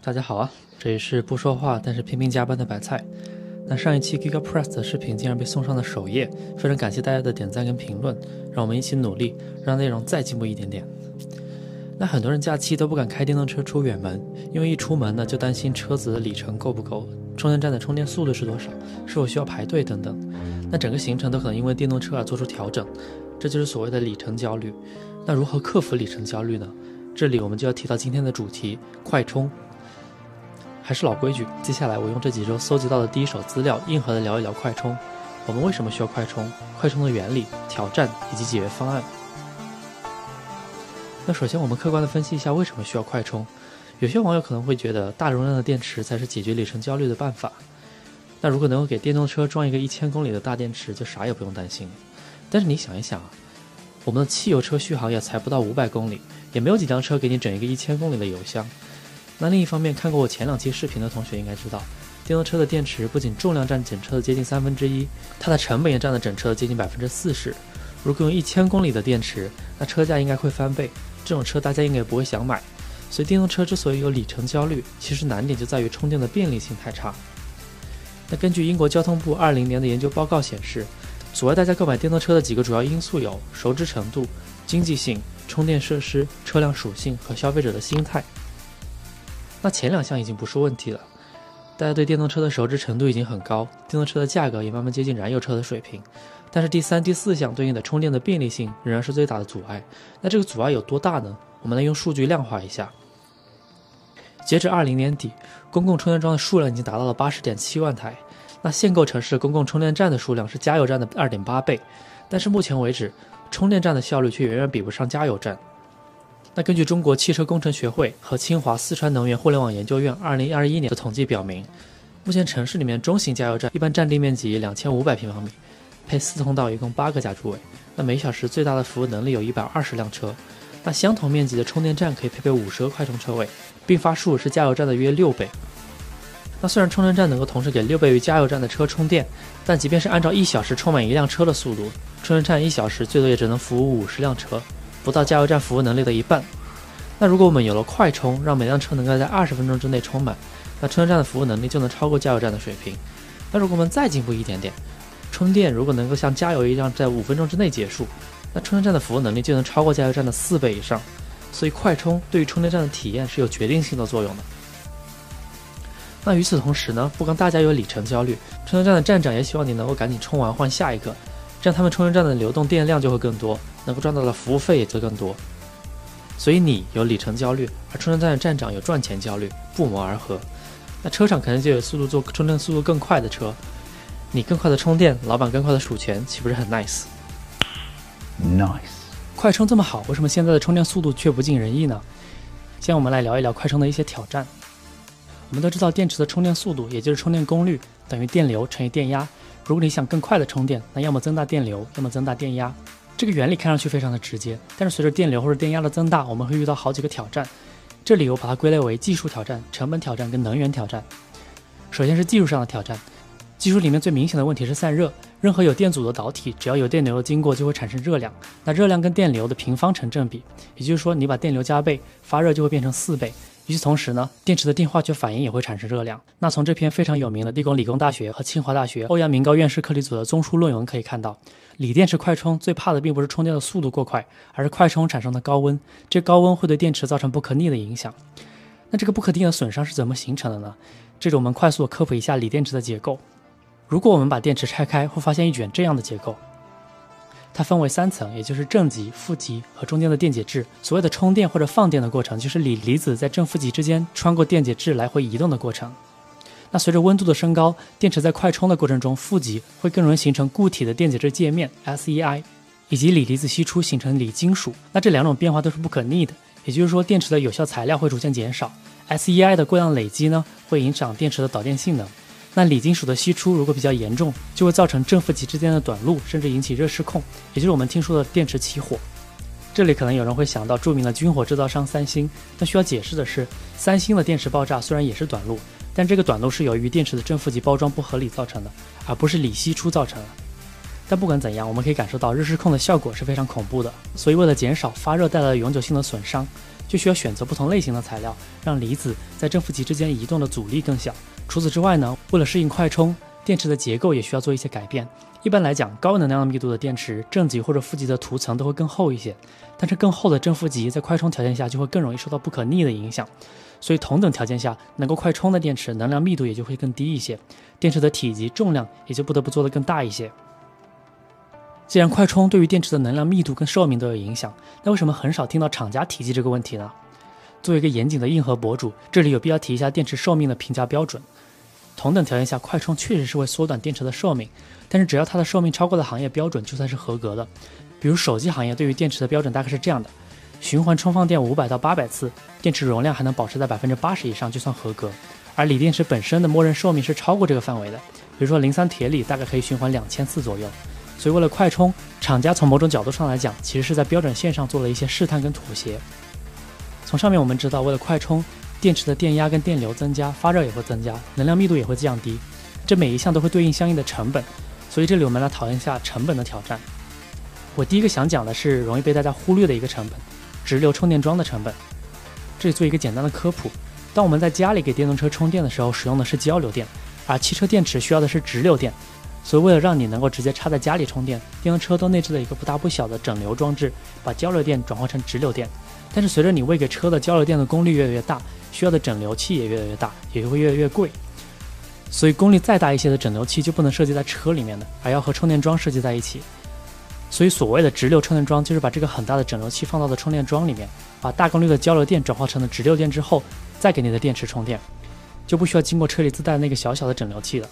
大家好啊，这里是不说话但是拼命加班的白菜。那上一期 Giga Press 的视频竟然被送上了首页，非常感谢大家的点赞跟评论，让我们一起努力，让内容再进步一点点。那很多人假期都不敢开电动车出远门，因为一出门呢就担心车子的里程够不够，充电站的充电速度是多少，是否需要排队等等。那整个行程都可能因为电动车而做出调整，这就是所谓的里程焦虑。那如何克服里程焦虑呢？这里我们就要提到今天的主题——快充。还是老规矩，接下来我用这几周搜集到的第一手资料，硬核的聊一聊快充。我们为什么需要快充？快充的原理、挑战以及解决方案。那首先，我们客观的分析一下为什么需要快充。有些网友可能会觉得大容量的电池才是解决里程焦虑的办法。那如果能够给电动车装一个一千公里的大电池，就啥也不用担心了。但是你想一想啊。我们的汽油车续航也才不到五百公里，也没有几辆车给你整一个一千公里的油箱。那另一方面，看过我前两期视频的同学应该知道，电动车的电池不仅重量占整车的接近三分之一，它的成本也占了整车的接近百分之四十。如果用一千公里的电池，那车价应该会翻倍，这种车大家应该不会想买。所以电动车之所以有里程焦虑，其实难点就在于充电的便利性太差。那根据英国交通部二零年的研究报告显示。阻碍大家购买电动车的几个主要因素有熟知程度、经济性、充电设施、车辆属性和消费者的心态。那前两项已经不是问题了，大家对电动车的熟知程度已经很高，电动车的价格也慢慢接近燃油车的水平。但是第三、第四项对应的充电的便利性仍然是最大的阻碍。那这个阻碍有多大呢？我们来用数据量化一下。截至二零年底，公共充电桩的数量已经达到了八十点七万台。那限购城市公共充电站的数量是加油站的二点八倍，但是目前为止，充电站的效率却远远比不上加油站。那根据中国汽车工程学会和清华四川能源互联网研究院二零二一年的统计表明，目前城市里面中型加油站一般占地面积两千五百平方米，配四通道，一共八个加注位，那每小时最大的服务能力有一百二十辆车。那相同面积的充电站可以配备五十个快充车位，并发数是加油站的约六倍。那虽然充电站能够同时给六倍于加油站的车充电，但即便是按照一小时充满一辆车的速度，充电站一小时最多也只能服务五十辆车，不到加油站服务能力的一半。那如果我们有了快充，让每辆车能够在二十分钟之内充满，那充电站的服务能力就能超过加油站的水平。那如果我们再进步一点点，充电如果能够像加油一样在五分钟之内结束，那充电站的服务能力就能超过加油站的四倍以上。所以快充对于充电站的体验是有决定性的作用的。那与此同时呢，不光大家有里程焦虑，充电站的站长也希望你能够赶紧充完换下一个，这样他们充电站的流动电量就会更多，能够赚到的服务费也就更多。所以你有里程焦虑，而充电站的站长有赚钱焦虑，不谋而合。那车厂肯定就有速度做充电速度更快的车，你更快的充电，老板更快的数钱，岂不是很 nice？Nice。快充这么好，为什么现在的充电速度却不尽人意呢？先我们来聊一聊快充的一些挑战。我们都知道，电池的充电速度，也就是充电功率，等于电流乘以电压。如果你想更快的充电，那要么增大电流，要么增大电压。这个原理看上去非常的直接，但是随着电流或者电压的增大，我们会遇到好几个挑战。这里我把它归类为技术挑战、成本挑战跟能源挑战。首先是技术上的挑战，技术里面最明显的问题是散热。任何有电阻的导体，只要有电流的经过，就会产生热量。那热量跟电流的平方成正比，也就是说，你把电流加倍，发热就会变成四倍。与此同时呢，电池的电化学反应也会产生热量。那从这篇非常有名的地宫理工大学和清华大学欧阳明高院士课题组的综述论文可以看到，锂电池快充最怕的并不是充电的速度过快，而是快充产生的高温。这高温会对电池造成不可逆的影响。那这个不可逆的损伤是怎么形成的呢？这里我们快速科普一下锂电池的结构。如果我们把电池拆开，会发现一卷这样的结构。它分为三层，也就是正极、负极和中间的电解质。所谓的充电或者放电的过程，就是锂离子在正负极之间穿过电解质来回移动的过程。那随着温度的升高，电池在快充的过程中，负极会更容易形成固体的电解质界面 （SEI），以及锂离子析出形成锂金属。那这两种变化都是不可逆的，也就是说，电池的有效材料会逐渐减少。SEI 的过量累积呢，会影响电池的导电性能。那锂金属的析出如果比较严重，就会造成正负极之间的短路，甚至引起热失控，也就是我们听说的电池起火。这里可能有人会想到著名的军火制造商三星，但需要解释的是，三星的电池爆炸虽然也是短路，但这个短路是由于电池的正负极包装不合理造成的，而不是锂析出造成的。但不管怎样，我们可以感受到热失控的效果是非常恐怖的。所以为了减少发热带来的永久性的损伤，就需要选择不同类型的材料，让离子在正负极之间移动的阻力更小。除此之外呢，为了适应快充，电池的结构也需要做一些改变。一般来讲，高能量密度的电池，正极或者负极的涂层都会更厚一些，但是更厚的正负极在快充条件下就会更容易受到不可逆的影响。所以同等条件下，能够快充的电池能量密度也就会更低一些，电池的体积重量也就不得不做得更大一些。既然快充对于电池的能量密度跟寿命都有影响，那为什么很少听到厂家提及这个问题呢？作为一个严谨的硬核博主，这里有必要提一下电池寿命的评价标准。同等条件下，快充确实是会缩短电池的寿命，但是只要它的寿命超过了行业标准，就算是合格的。比如手机行业对于电池的标准大概是这样的：循环充放电五百到八百次，电池容量还能保持在百分之八十以上，就算合格。而锂电池本身的默认寿命是超过这个范围的，比如说磷酸铁锂大概可以循环两千次左右。所以，为了快充，厂家从某种角度上来讲，其实是在标准线上做了一些试探跟妥协。从上面我们知道，为了快充，电池的电压跟电流增加，发热也会增加，能量密度也会降低，这每一项都会对应相应的成本。所以，这里我们来讨论一下成本的挑战。我第一个想讲的是容易被大家忽略的一个成本——直流充电桩的成本。这里做一个简单的科普：当我们在家里给电动车充电的时候，使用的是交流电，而汽车电池需要的是直流电。所以，为了让你能够直接插在家里充电，电动车都内置了一个不大不小的整流装置，把交流电转化成直流电。但是，随着你喂给车的交流电的功率越来越大，需要的整流器也越来越大，也就会越来越贵。所以，功率再大一些的整流器就不能设计在车里面的，而要和充电桩设计在一起。所以，所谓的直流充电桩就是把这个很大的整流器放到了充电桩里面，把大功率的交流电转化成了直流电之后，再给你的电池充电，就不需要经过车里自带的那个小小的整流器了。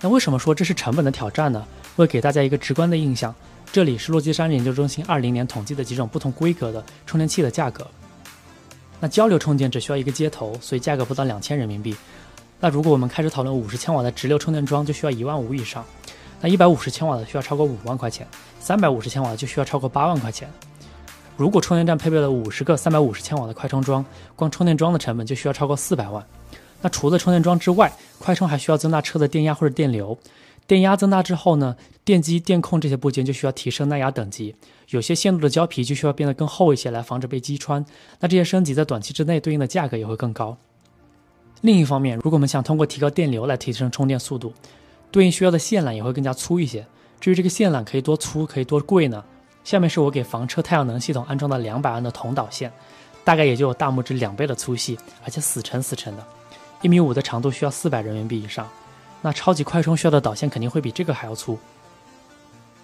那为什么说这是成本的挑战呢？为给大家一个直观的印象，这里是洛基山研究中心二零年统计的几种不同规格的充电器的价格。那交流充电只需要一个接头，所以价格不到两千人民币。那如果我们开始讨论五十千瓦的直流充电桩，就需要一万五以上。那一百五十千瓦的需要超过五万块钱，三百五十千瓦的就需要超过八万块钱。如果充电站配备了五十个三百五十千瓦的快充桩，光充电桩的成本就需要超过四百万。那除了充电桩之外，快充还需要增大车的电压或者电流。电压增大之后呢，电机、电控这些部件就需要提升耐压等级。有些线路的胶皮就需要变得更厚一些，来防止被击穿。那这些升级在短期之内对应的价格也会更高。另一方面，如果我们想通过提高电流来提升充电速度，对应需要的线缆也会更加粗一些。至于这个线缆可以多粗，可以多贵呢？下面是我给房车太阳能系统安装的两百安的铜导线，大概也就有大拇指两倍的粗细，而且死沉死沉的。一米五的长度需要四百人民币以上，那超级快充需要的导线肯定会比这个还要粗。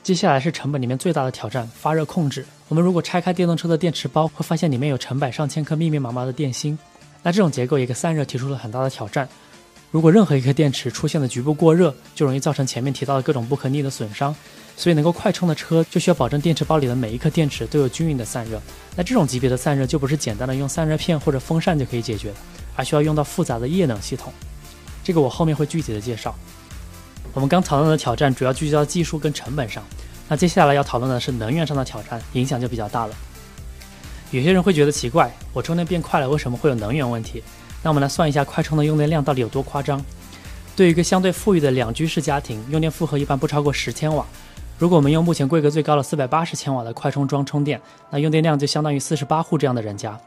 接下来是成本里面最大的挑战——发热控制。我们如果拆开电动车的电池包，会发现里面有成百上千颗密密麻麻的电芯。那这种结构也给散热提出了很大的挑战。如果任何一颗电池出现了局部过热，就容易造成前面提到的各种不可逆的损伤。所以能够快充的车就需要保证电池包里的每一颗电池都有均匀的散热。那这种级别的散热就不是简单的用散热片或者风扇就可以解决的。而需要用到复杂的液冷系统，这个我后面会具体的介绍。我们刚讨论的挑战主要聚焦技术跟成本上，那接下来要讨论的是能源上的挑战，影响就比较大了。有些人会觉得奇怪，我充电变快了，为什么会有能源问题？那我们来算一下快充的用电量到底有多夸张。对于一个相对富裕的两居室家庭，用电负荷一般不超过十千瓦。如果我们用目前规格最高的四百八十千瓦的快充桩充电，那用电量就相当于四十八户这样的人家。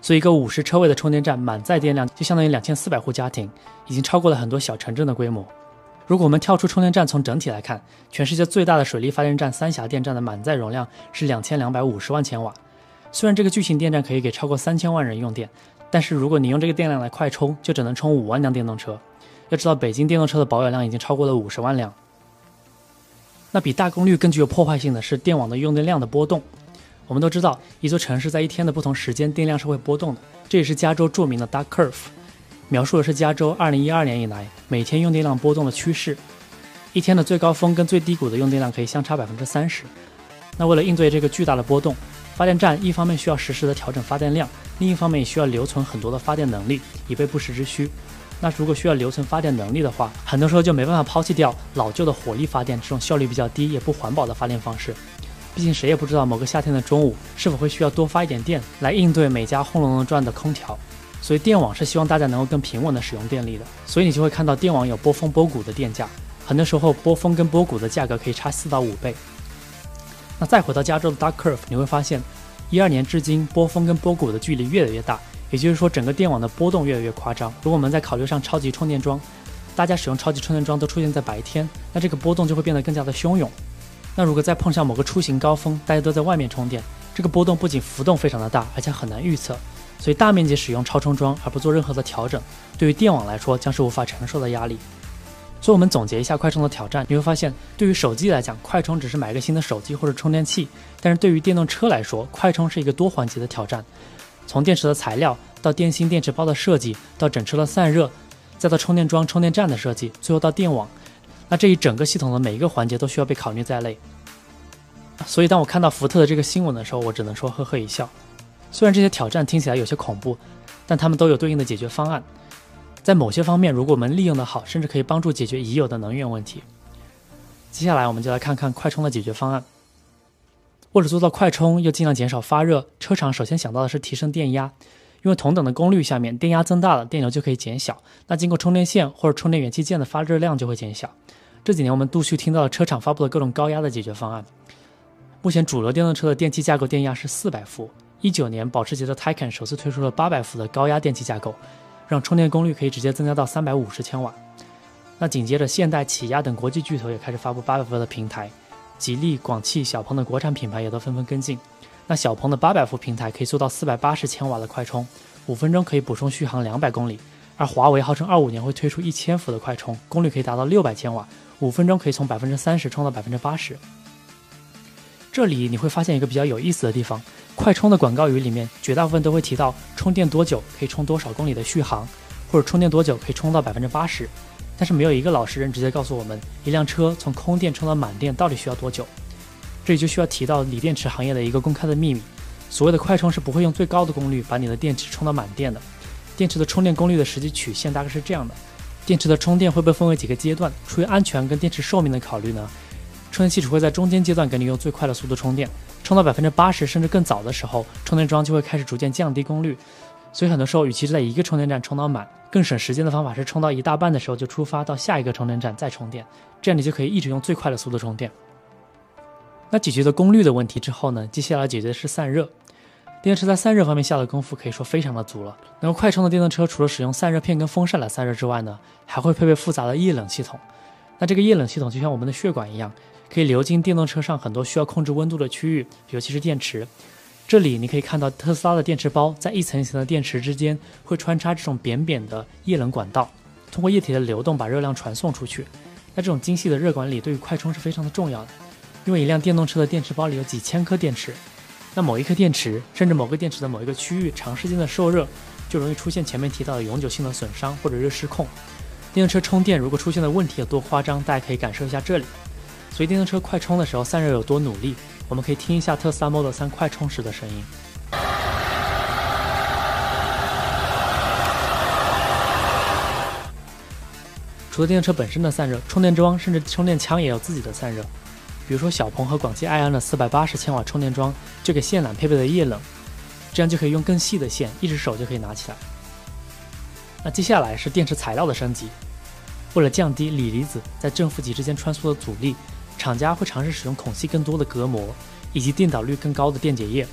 所以，一个五十车位的充电站满载电量就相当于两千四百户家庭，已经超过了很多小城镇的规模。如果我们跳出充电站，从整体来看，全世界最大的水力发电站三峡电站的满载容量是两千两百五十万千瓦。虽然这个巨型电站可以给超过三千万人用电，但是如果你用这个电量来快充，就只能充五万辆电动车。要知道，北京电动车的保有量已经超过了五十万辆。那比大功率更具有破坏性的是电网的用电量的波动。我们都知道，一座城市在一天的不同时间电量是会波动的。这也是加州著名的 Dark Curve，描述的是加州2012年以来每天用电量波动的趋势。一天的最高峰跟最低谷的用电量可以相差百分之三十。那为了应对这个巨大的波动，发电站一方面需要实时的调整发电量，另一方面也需要留存很多的发电能力，以备不时之需。那如果需要留存发电能力的话，很多时候就没办法抛弃掉老旧的火力发电这种效率比较低也不环保的发电方式。毕竟谁也不知道某个夏天的中午是否会需要多发一点电来应对每家轰隆隆转的空调，所以电网是希望大家能够更平稳的使用电力的，所以你就会看到电网有波峰波谷的电价，很多时候波峰跟波谷的价格可以差四到五倍。那再回到加州的 Duck Curve，你会发现一二年至今，波峰跟波谷的距离越来越大，也就是说整个电网的波动越来越夸张。如果我们再考虑上超级充电桩，大家使用超级充电桩都出现在白天，那这个波动就会变得更加的汹涌。那如果再碰上某个出行高峰，大家都在外面充电，这个波动不仅浮动非常的大，而且很难预测。所以大面积使用超充桩而不做任何的调整，对于电网来说将是无法承受的压力。所以，我们总结一下快充的挑战，你会发现，对于手机来讲，快充只是买个新的手机或者充电器；但是对于电动车来说，快充是一个多环节的挑战。从电池的材料到电芯、电池包的设计，到整车的散热，再到充电桩、充电站的设计，最后到电网，那这一整个系统的每一个环节都需要被考虑在内。所以，当我看到福特的这个新闻的时候，我只能说呵呵一笑。虽然这些挑战听起来有些恐怖，但他们都有对应的解决方案。在某些方面，如果我们利用的好，甚至可以帮助解决已有的能源问题。接下来，我们就来看看快充的解决方案。为了做到快充又尽量减少发热，车厂首先想到的是提升电压，因为同等的功率下面，电压增大了，电流就可以减小，那经过充电线或者充电元器件的发热量就会减小。这几年我们陆续听到了车厂发布的各种高压的解决方案。目前主流电动车的电气架构电压是四百伏。一九年，保时捷的 Taycan 首次推出了八百伏的高压电气架构，让充电功率可以直接增加到三百五十千瓦。那紧接着，现代、起亚等国际巨头也开始发布八百伏的平台，吉利、广汽、小鹏的国产品牌也都纷纷跟进。那小鹏的八百伏平台可以做到四百八十千瓦的快充，五分钟可以补充续航两百公里。而华为号称二五年会推出一千伏的快充，功率可以达到六百千瓦，五分钟可以从百分之三十充到百分之八十。这里你会发现一个比较有意思的地方。快充的广告语里面，绝大部分都会提到充电多久可以充多少公里的续航，或者充电多久可以充到百分之八十。但是没有一个老实人直接告诉我们，一辆车从空电充到满电到底需要多久。这里就需要提到锂电池行业的一个公开的秘密：所谓的快充是不会用最高的功率把你的电池充到满电的。电池的充电功率的实际曲线大概是这样的：电池的充电会被分为几个阶段，出于安全跟电池寿命的考虑呢，充电器只会在中间阶段给你用最快的速度充电。充到百分之八十甚至更早的时候，充电桩就会开始逐渐降低功率。所以很多时候，与其是在一个充电站充到满，更省时间的方法是充到一大半的时候就出发到下一个充电站再充电，这样你就可以一直用最快的速度充电。那解决了功率的问题之后呢？接下来解决的是散热。电动车在散热方面下的功夫可以说非常的足了。那么快充的电动车除了使用散热片跟风扇来散热之外呢，还会配备复杂的液冷系统。那这个液冷系统就像我们的血管一样。可以流经电动车上很多需要控制温度的区域，尤其是电池。这里你可以看到特斯拉的电池包在一层一层的电池之间会穿插这种扁扁的液冷管道，通过液体的流动把热量传送出去。那这种精细的热管理对于快充是非常的重要的，因为一辆电动车的电池包里有几千颗电池，那某一颗电池甚至某个电池的某一个区域长时间的受热，就容易出现前面提到的永久性的损伤或者热失控。电动车充电如果出现的问题有多夸张，大家可以感受一下这里。所以电动车快充的时候散热有多努力，我们可以听一下特斯拉 Model 3快充时的声音。除了电动车本身的散热，充电桩甚至充电枪也有自己的散热。比如说小鹏和广汽埃安的480千瓦充电桩就给线缆配备了液冷，这样就可以用更细的线，一只手就可以拿起来。那接下来是电池材料的升级，为了降低锂离子在正负极之间穿梭的阻力。厂家会尝试使用孔隙更多的隔膜，以及电导率更高的电解液。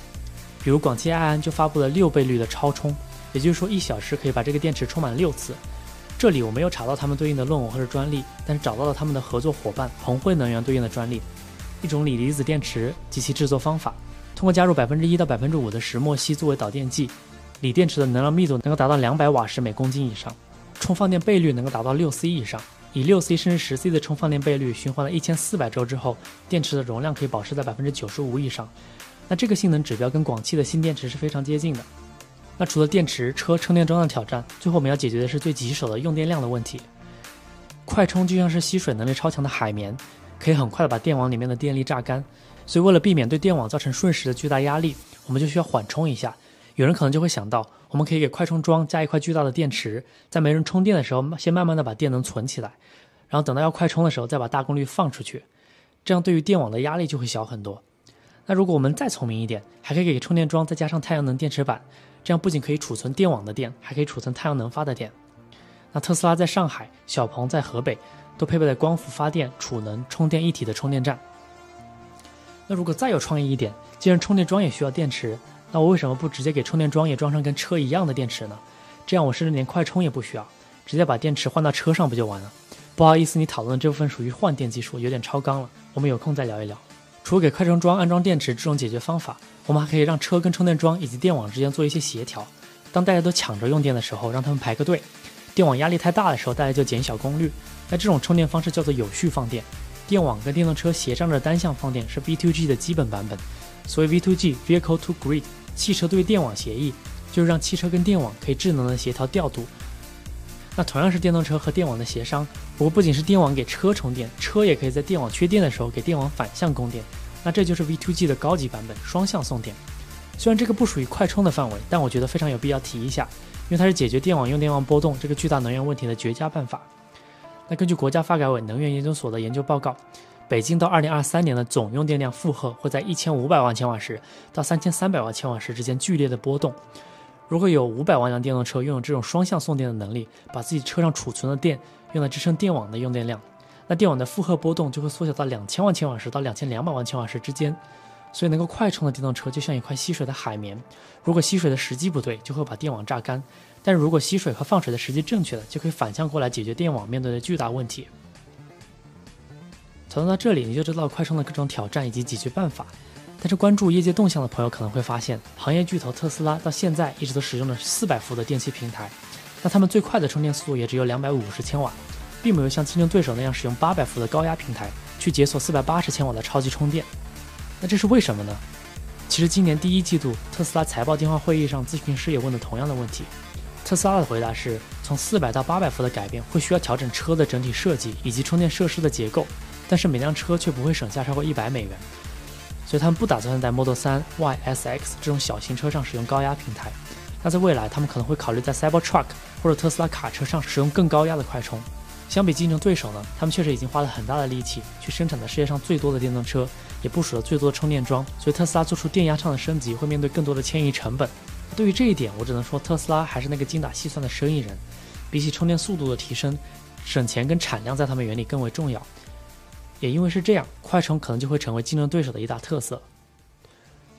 比如广汽埃安就发布了六倍率的超充，也就是说一小时可以把这个电池充满六次。这里我没有查到他们对应的论文或者专利，但是找到了他们的合作伙伴鹏辉能源对应的专利，一种锂离子电池及其制作方法。通过加入百分之一到百分之五的石墨烯作为导电剂，锂电池的能量密度能够达到两百瓦时每公斤以上，充放电倍率能够达到六 C 以上。以六 C 甚至十 C 的充放电倍率，循环了一千四百周之后，电池的容量可以保持在百分之九十五以上。那这个性能指标跟广汽的新电池是非常接近的。那除了电池、车、充电桩的挑战，最后我们要解决的是最棘手的用电量的问题。快充就像是吸水能力超强的海绵，可以很快的把电网里面的电力榨干。所以为了避免对电网造成瞬时的巨大压力，我们就需要缓冲一下。有人可能就会想到，我们可以给快充桩加一块巨大的电池，在没人充电的时候，先慢慢的把电能存起来，然后等到要快充的时候，再把大功率放出去，这样对于电网的压力就会小很多。那如果我们再聪明一点，还可以给充电桩再加上太阳能电池板，这样不仅可以储存电网的电，还可以储存太阳能发的电。那特斯拉在上海，小鹏在河北，都配备了光伏发电、储能、充电一体的充电站。那如果再有创意一点，既然充电桩也需要电池，那我为什么不直接给充电桩也装上跟车一样的电池呢？这样我甚至连快充也不需要，直接把电池换到车上不就完了？不好意思，你讨论的这部分属于换电技术，有点超纲了，我们有空再聊一聊。除了给快充桩安装电池这种解决方法，我们还可以让车跟充电桩以及电网之间做一些协调。当大家都抢着用电的时候，让他们排个队；电网压力太大的时候，大家就减小功率。那这种充电方式叫做有序放电。电网跟电动车协商着单向放电是 V2G 的基本版本。所谓 V2G（Vehicle to Grid），汽车对电网协议，就是让汽车跟电网可以智能的协调调度。那同样是电动车和电网的协商，不过不仅是电网给车充电，车也可以在电网缺电的时候给电网反向供电。那这就是 V2G 的高级版本，双向送电。虽然这个不属于快充的范围，但我觉得非常有必要提一下，因为它是解决电网用电量波动这个巨大能源问题的绝佳办法。那根据国家发改委能源研究所的研究报告，北京到2023年的总用电量负荷会在1500万千瓦时到3300万千瓦时之间剧烈的波动。如果有500万辆电动车拥有这种双向送电的能力，把自己车上储存的电用来支撑电网的用电量，那电网的负荷波动就会缩小到2000万千瓦时到2200万千瓦时之间。所以能够快充的电动车就像一块吸水的海绵，如果吸水的时机不对，就会把电网榨干；但是如果吸水和放水的时机正确的，就可以反向过来解决电网面对的巨大问题。走到这里，你就知道快充的各种挑战以及解决办法。但是关注业界动向的朋友可能会发现，行业巨头特斯拉到现在一直都使用的是四百伏的电器平台，那他们最快的充电速度也只有两百五十千瓦，并没有像竞争对手那样使用八百伏的高压平台去解锁四百八十千瓦的超级充电。那这是为什么呢？其实今年第一季度特斯拉财报电话会议上，咨询师也问了同样的问题。特斯拉的回答是，从四百到八百伏的改变会需要调整车的整体设计以及充电设施的结构，但是每辆车却不会省下超过一百美元。所以他们不打算在 Model 3、Y、S、X 这种小型车上使用高压平台。那在未来，他们可能会考虑在 Cybertruck 或者特斯拉卡车上使用更高压的快充。相比竞争对手呢，他们确实已经花了很大的力气去生产的世界上最多的电动车，也部署了最多的充电桩，所以特斯拉做出电压上的升级会面对更多的迁移成本。对于这一点，我只能说特斯拉还是那个精打细算的生意人。比起充电速度的提升，省钱跟产量在他们眼里更为重要。也因为是这样，快充可能就会成为竞争对手的一大特色。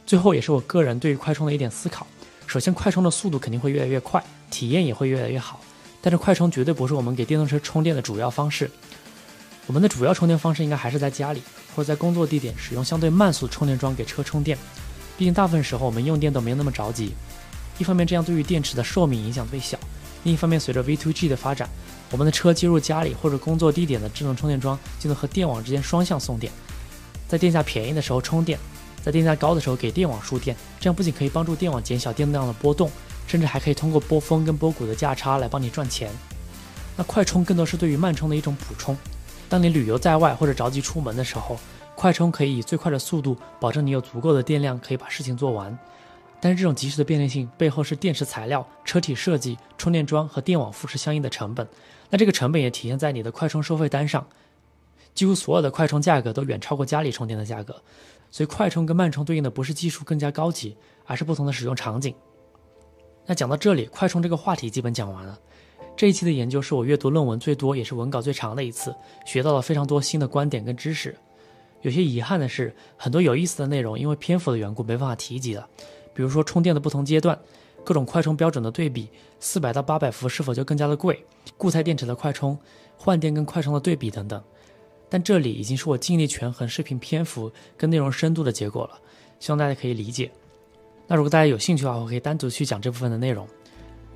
最后，也是我个人对于快充的一点思考：首先，快充的速度肯定会越来越快，体验也会越来越好。但是快充绝对不是我们给电动车充电的主要方式。我们的主要充电方式应该还是在家里或者在工作地点使用相对慢速充电桩给车充电。毕竟大部分时候我们用电都没有那么着急。一方面这样对于电池的寿命影响最小，另一方面随着 V2G 的发展，我们的车接入家里或者工作地点的智能充电桩就能和电网之间双向送电，在电价便宜的时候充电，在电价高的时候给电网输电。这样不仅可以帮助电网减小电量的波动。甚至还可以通过波峰跟波谷的价差来帮你赚钱。那快充更多是对于慢充的一种补充。当你旅游在外或者着急出门的时候，快充可以以最快的速度保证你有足够的电量可以把事情做完。但是这种及时的便利性背后是电池材料、车体设计、充电桩和电网复式相应的成本。那这个成本也体现在你的快充收费单上。几乎所有的快充价格都远超过家里充电的价格。所以快充跟慢充对应的不是技术更加高级，而是不同的使用场景。那讲到这里，快充这个话题基本讲完了。这一期的研究是我阅读论文最多，也是文稿最长的一次，学到了非常多新的观点跟知识。有些遗憾的是，很多有意思的内容因为篇幅的缘故没办法提及了。比如说充电的不同阶段，各种快充标准的对比，四百到八百伏是否就更加的贵，固态电池的快充，换电跟快充的对比等等。但这里已经是我尽力权衡视频篇幅跟内容深度的结果了，希望大家可以理解。那如果大家有兴趣的话，我可以单独去讲这部分的内容。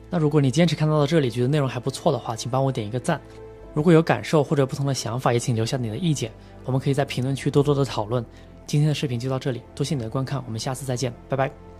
那如果你坚持看到了这里，觉得内容还不错的话，请帮我点一个赞。如果有感受或者不同的想法，也请留下你的意见，我们可以在评论区多多的讨论。今天的视频就到这里，多谢你的观看，我们下次再见，拜拜。